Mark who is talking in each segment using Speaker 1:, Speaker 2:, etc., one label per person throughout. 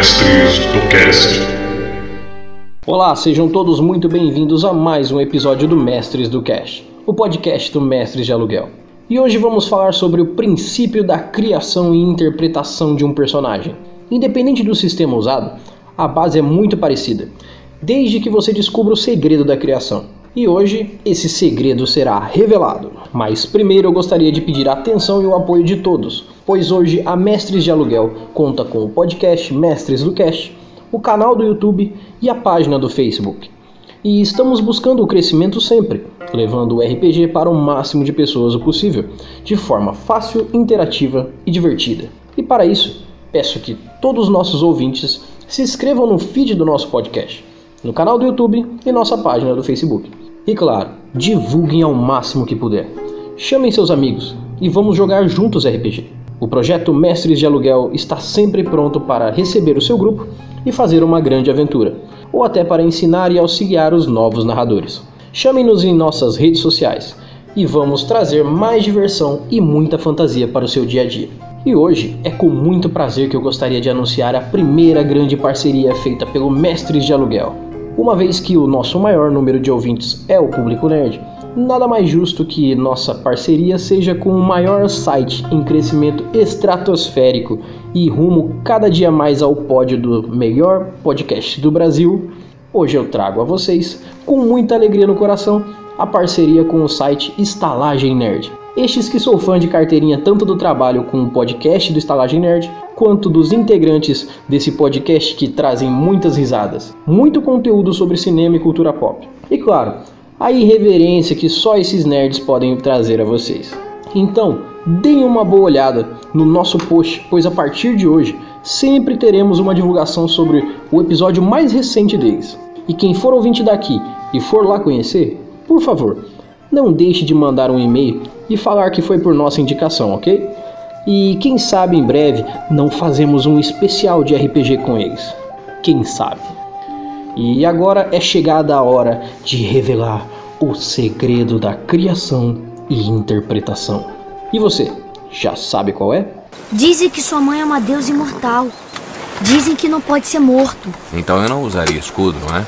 Speaker 1: Mestres do Cast.
Speaker 2: Olá, sejam todos muito bem-vindos a mais um episódio do Mestres do Cast, o podcast do Mestres de Aluguel. E hoje vamos falar sobre o princípio da criação e interpretação de um personagem. Independente do sistema usado, a base é muito parecida, desde que você descubra o segredo da criação. E hoje esse segredo será revelado. Mas primeiro eu gostaria de pedir a atenção e o apoio de todos, pois hoje a Mestres de Aluguel conta com o podcast Mestres do Cast, o canal do YouTube e a página do Facebook. E estamos buscando o crescimento sempre, levando o RPG para o máximo de pessoas o possível, de forma fácil, interativa e divertida. E para isso, peço que todos os nossos ouvintes se inscrevam no feed do nosso podcast, no canal do YouTube e nossa página do Facebook. E claro, divulguem ao máximo que puder. Chamem seus amigos e vamos jogar juntos RPG. O projeto Mestres de Aluguel está sempre pronto para receber o seu grupo e fazer uma grande aventura, ou até para ensinar e auxiliar os novos narradores. Chame-nos em nossas redes sociais e vamos trazer mais diversão e muita fantasia para o seu dia a dia. E hoje é com muito prazer que eu gostaria de anunciar a primeira grande parceria feita pelo Mestres de Aluguel. Uma vez que o nosso maior número de ouvintes é o público nerd, nada mais justo que nossa parceria seja com o maior site em crescimento estratosférico e rumo cada dia mais ao pódio do melhor podcast do Brasil. Hoje eu trago a vocês, com muita alegria no coração, a parceria com o site Estalagem Nerd. Estes que sou fã de carteirinha tanto do trabalho com o podcast do Estalagem Nerd, quanto dos integrantes desse podcast que trazem muitas risadas, muito conteúdo sobre cinema e cultura pop. E claro, a irreverência que só esses nerds podem trazer a vocês. Então, deem uma boa olhada no nosso post, pois a partir de hoje sempre teremos uma divulgação sobre o episódio mais recente deles. E quem for ouvinte daqui e for lá conhecer, por favor, não deixe de mandar um e-mail e falar que foi por nossa indicação, ok? E quem sabe em breve não fazemos um especial de RPG com eles. Quem sabe? E agora é chegada a hora de revelar o segredo da criação e interpretação. E você, já sabe qual é?
Speaker 3: Dizem que sua mãe é uma deusa imortal. Dizem que não pode ser morto.
Speaker 4: Então eu não usaria escudo, não é?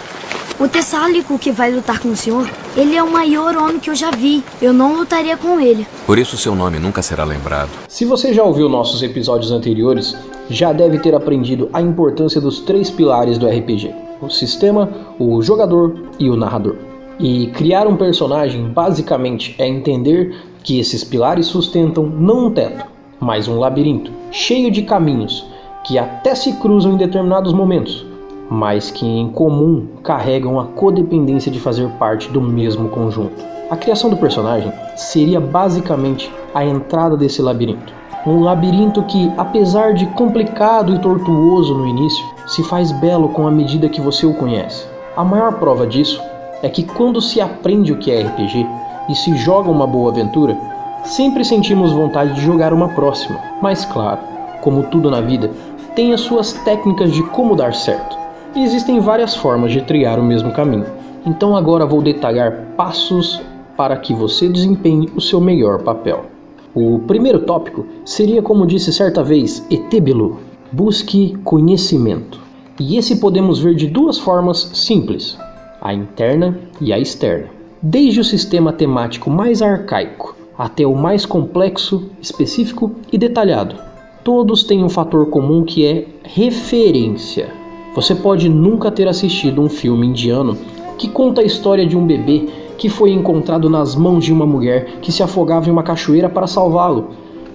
Speaker 3: O Tessálico que vai lutar com o senhor, ele é o maior homem que eu já vi. Eu não lutaria com ele.
Speaker 4: Por isso seu nome nunca será lembrado.
Speaker 2: Se você já ouviu nossos episódios anteriores, já deve ter aprendido a importância dos três pilares do RPG: o sistema, o jogador e o narrador. E criar um personagem basicamente é entender que esses pilares sustentam não um teto, mas um labirinto cheio de caminhos que até se cruzam em determinados momentos, mas que em comum carregam a codependência de fazer parte do mesmo conjunto. A criação do personagem seria basicamente a entrada desse labirinto. Um labirinto que, apesar de complicado e tortuoso no início, se faz belo com a medida que você o conhece. A maior prova disso é que quando se aprende o que é RPG e se joga uma boa aventura, sempre sentimos vontade de jogar uma próxima. Mas claro, como tudo na vida, tem as suas técnicas de como dar certo. E existem várias formas de trilhar o mesmo caminho. Então agora vou detalhar passos para que você desempenhe o seu melhor papel. O primeiro tópico seria, como disse certa vez Etebelu, busque conhecimento. E esse podemos ver de duas formas simples: a interna e a externa. Desde o sistema temático mais arcaico até o mais complexo, específico e detalhado, todos têm um fator comum que é referência. Você pode nunca ter assistido um filme indiano que conta a história de um bebê que foi encontrado nas mãos de uma mulher que se afogava em uma cachoeira para salvá-lo,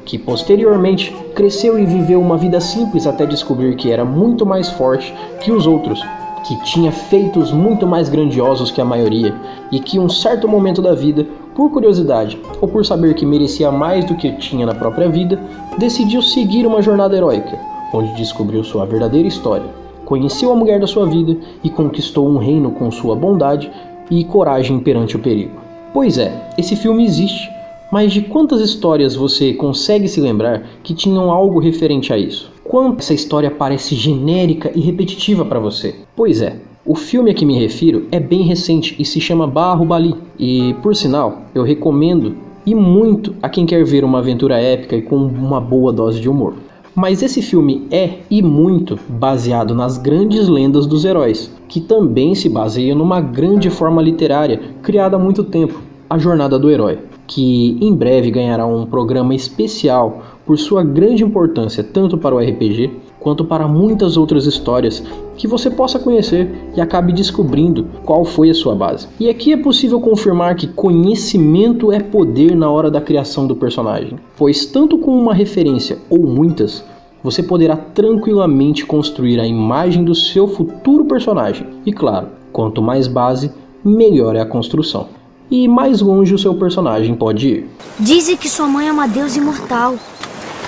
Speaker 2: que posteriormente cresceu e viveu uma vida simples até descobrir que era muito mais forte que os outros, que tinha feitos muito mais grandiosos que a maioria e que em um certo momento da vida, por curiosidade ou por saber que merecia mais do que tinha na própria vida, decidiu seguir uma jornada heróica, onde descobriu sua verdadeira história conheceu a mulher da sua vida e conquistou um reino com sua bondade e coragem perante o perigo. Pois é, esse filme existe, mas de quantas histórias você consegue se lembrar que tinham algo referente a isso? Quanto essa história parece genérica e repetitiva para você? Pois é, o filme a que me refiro é bem recente e se chama Barro Bali. E, por sinal, eu recomendo e muito a quem quer ver uma aventura épica e com uma boa dose de humor. Mas esse filme é, e muito, baseado nas grandes lendas dos heróis, que também se baseia numa grande forma literária criada há muito tempo, a Jornada do Herói, que em breve ganhará um programa especial por sua grande importância tanto para o RPG quanto para muitas outras histórias que você possa conhecer e acabe descobrindo qual foi a sua base. E aqui é possível confirmar que conhecimento é poder na hora da criação do personagem, pois tanto com uma referência ou muitas, você poderá tranquilamente construir a imagem do seu futuro personagem. E claro, quanto mais base, melhor é a construção. E mais longe o seu personagem pode ir.
Speaker 3: Dizem que sua mãe é uma deusa imortal.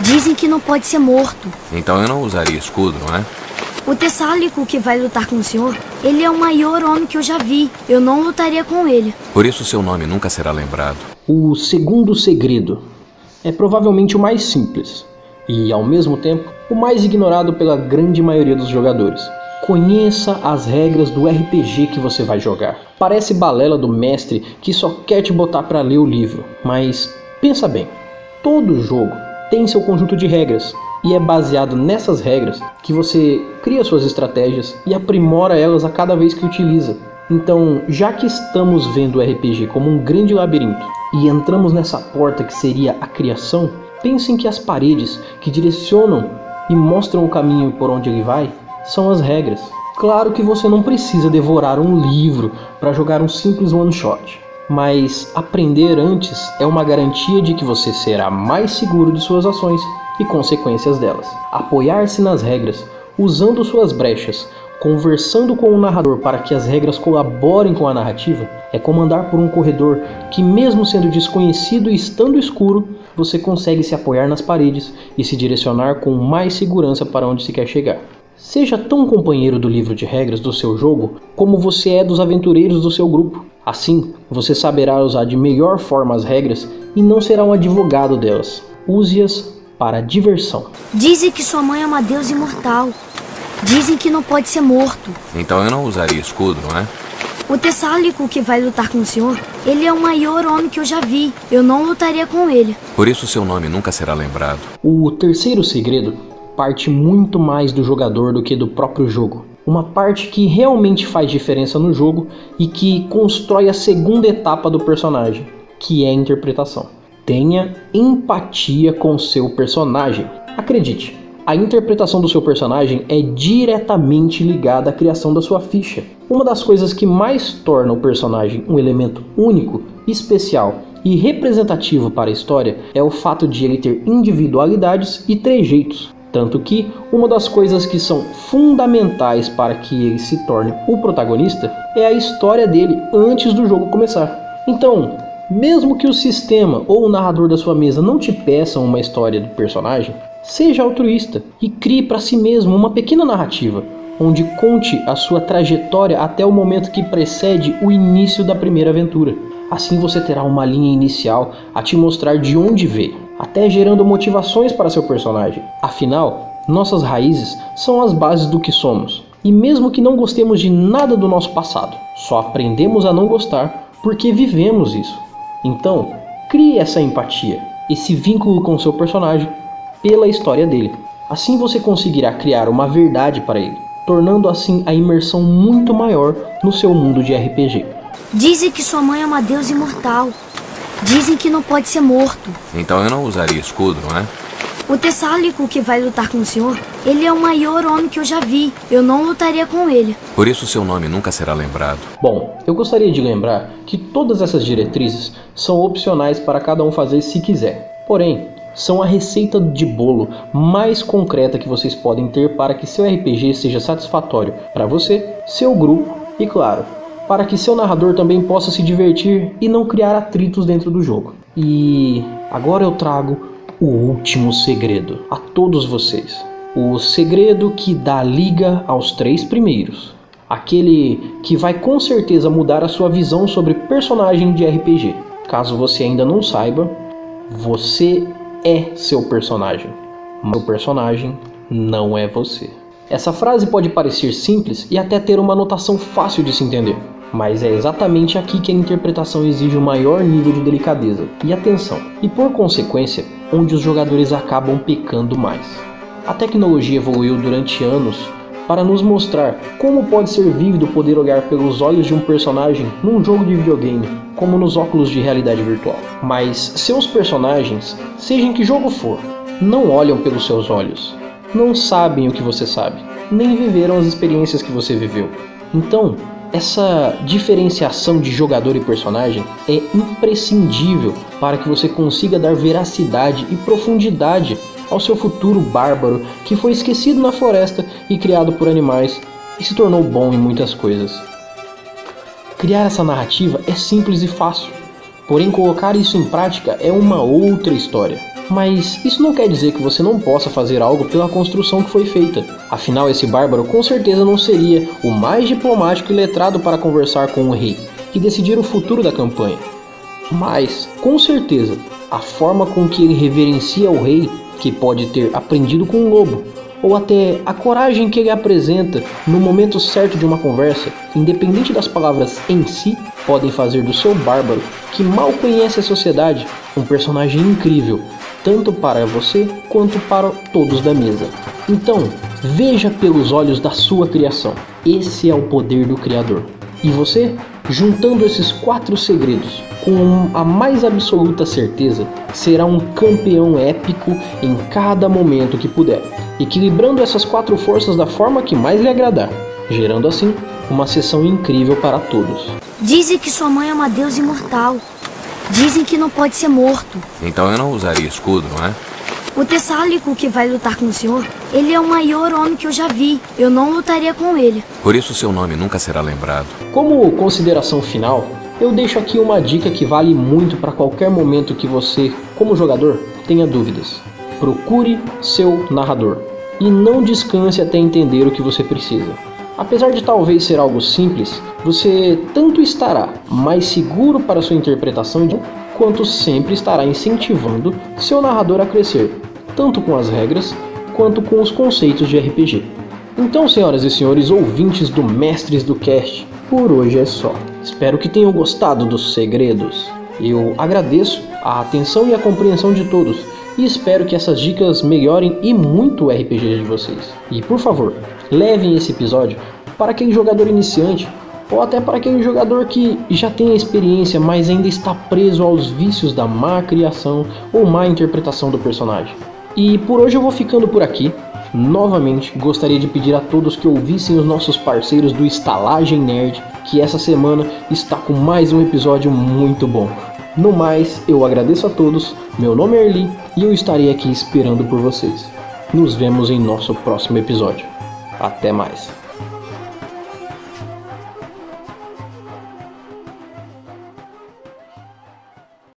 Speaker 3: Dizem que não pode ser morto.
Speaker 4: Então eu não usaria escudo, não é?
Speaker 3: O Tessálico que vai lutar com o senhor, ele é o maior homem que eu já vi. Eu não lutaria com ele.
Speaker 4: Por isso seu nome nunca será lembrado.
Speaker 2: O segundo segredo é provavelmente o mais simples e, ao mesmo tempo, o mais ignorado pela grande maioria dos jogadores. Conheça as regras do RPG que você vai jogar. Parece balela do mestre que só quer te botar para ler o livro, mas pensa bem. Todo jogo tem seu conjunto de regras e é baseado nessas regras que você cria suas estratégias e aprimora elas a cada vez que utiliza. Então, já que estamos vendo o RPG como um grande labirinto e entramos nessa porta que seria a criação, pensem que as paredes que direcionam e mostram o caminho por onde ele vai são as regras. Claro que você não precisa devorar um livro para jogar um simples one shot mas aprender antes é uma garantia de que você será mais seguro de suas ações e consequências delas. Apoiar-se nas regras, usando suas brechas, conversando com o narrador para que as regras colaborem com a narrativa, é comandar por um corredor que, mesmo sendo desconhecido e estando escuro, você consegue se apoiar nas paredes e se direcionar com mais segurança para onde se quer chegar. Seja tão companheiro do livro de regras do seu jogo como você é dos aventureiros do seu grupo. Assim, você saberá usar de melhor forma as regras e não será um advogado delas. Use-as para diversão.
Speaker 3: Dizem que sua mãe é uma deusa imortal. Dizem que não pode ser morto.
Speaker 4: Então eu não usaria escudo, não é?
Speaker 3: O Tessálico que vai lutar com o senhor, ele é o maior homem que eu já vi. Eu não lutaria com ele.
Speaker 4: Por isso seu nome nunca será lembrado.
Speaker 2: O terceiro segredo parte muito mais do jogador do que do próprio jogo. Uma parte que realmente faz diferença no jogo e que constrói a segunda etapa do personagem, que é a interpretação. Tenha empatia com seu personagem. Acredite, a interpretação do seu personagem é diretamente ligada à criação da sua ficha. Uma das coisas que mais torna o personagem um elemento único, especial e representativo para a história é o fato de ele ter individualidades e trejeitos. Tanto que uma das coisas que são fundamentais para que ele se torne o protagonista é a história dele antes do jogo começar. Então, mesmo que o sistema ou o narrador da sua mesa não te peçam uma história do personagem, seja altruísta e crie para si mesmo uma pequena narrativa onde conte a sua trajetória até o momento que precede o início da primeira aventura. Assim você terá uma linha inicial a te mostrar de onde veio até gerando motivações para seu personagem. Afinal, nossas raízes são as bases do que somos. E mesmo que não gostemos de nada do nosso passado, só aprendemos a não gostar porque vivemos isso. Então, crie essa empatia, esse vínculo com seu personagem pela história dele. Assim você conseguirá criar uma verdade para ele, tornando assim a imersão muito maior no seu mundo de RPG.
Speaker 3: Dizem que sua mãe é uma deusa imortal. Dizem que não pode ser morto.
Speaker 4: Então eu não usaria escudo, não é?
Speaker 3: O Tessálico que vai lutar com o senhor, ele é o maior homem que eu já vi. Eu não lutaria com ele.
Speaker 4: Por isso seu nome nunca será lembrado.
Speaker 2: Bom, eu gostaria de lembrar que todas essas diretrizes são opcionais para cada um fazer se quiser. Porém, são a receita de bolo mais concreta que vocês podem ter para que seu RPG seja satisfatório para você, seu grupo e, claro, para que seu narrador também possa se divertir e não criar atritos dentro do jogo. E agora eu trago o último segredo a todos vocês. O segredo que dá liga aos três primeiros. Aquele que vai com certeza mudar a sua visão sobre personagem de RPG. Caso você ainda não saiba, você é seu personagem. O personagem não é você. Essa frase pode parecer simples e até ter uma notação fácil de se entender, mas é exatamente aqui que a interpretação exige um maior nível de delicadeza e atenção, e por consequência, onde os jogadores acabam pecando mais. A tecnologia evoluiu durante anos para nos mostrar como pode ser vívido poder olhar pelos olhos de um personagem num jogo de videogame, como nos óculos de realidade virtual. Mas seus personagens, seja em que jogo for, não olham pelos seus olhos, não sabem o que você sabe, nem viveram as experiências que você viveu. Então, essa diferenciação de jogador e personagem é imprescindível para que você consiga dar veracidade e profundidade ao seu futuro bárbaro que foi esquecido na floresta e criado por animais e se tornou bom em muitas coisas. Criar essa narrativa é simples e fácil, porém colocar isso em prática é uma outra história. Mas isso não quer dizer que você não possa fazer algo pela construção que foi feita. Afinal, esse bárbaro com certeza não seria o mais diplomático e letrado para conversar com o rei e decidir o futuro da campanha. Mas, com certeza, a forma com que ele reverencia o rei, que pode ter aprendido com um lobo, ou até a coragem que ele apresenta no momento certo de uma conversa, independente das palavras em si, podem fazer do seu bárbaro, que mal conhece a sociedade, um personagem incrível, tanto para você quanto para todos da mesa. Então, veja pelos olhos da sua criação. Esse é o poder do Criador. E você, juntando esses quatro segredos com a mais absoluta certeza, será um campeão épico em cada momento que puder, equilibrando essas quatro forças da forma que mais lhe agradar, gerando assim uma sessão incrível para todos.
Speaker 3: Dizem que sua mãe é uma deusa imortal. Dizem que não pode ser morto.
Speaker 4: Então eu não usaria escudo, não é?
Speaker 3: O Tessálico que vai lutar com o senhor, ele é o maior homem que eu já vi. Eu não lutaria com ele.
Speaker 4: Por isso seu nome nunca será lembrado.
Speaker 2: Como consideração final, eu deixo aqui uma dica que vale muito para qualquer momento que você, como jogador, tenha dúvidas. Procure seu narrador e não descanse até entender o que você precisa. Apesar de talvez ser algo simples, você tanto estará mais seguro para sua interpretação quanto sempre estará incentivando seu narrador a crescer, tanto com as regras quanto com os conceitos de RPG. Então, senhoras e senhores ouvintes do Mestres do Cast, por hoje é só. Espero que tenham gostado dos segredos. Eu agradeço a atenção e a compreensão de todos e espero que essas dicas melhorem e muito o RPG de vocês. E por favor, levem esse episódio para aquele jogador iniciante ou até para aquele jogador que já tem a experiência, mas ainda está preso aos vícios da má criação ou má interpretação do personagem. E por hoje eu vou ficando por aqui. Novamente, gostaria de pedir a todos que ouvissem os nossos parceiros do Estalagem Nerd, que essa semana está com mais um episódio muito bom. No mais, eu agradeço a todos, meu nome é Erli e eu estarei aqui esperando por vocês. Nos vemos em nosso próximo episódio. Até mais.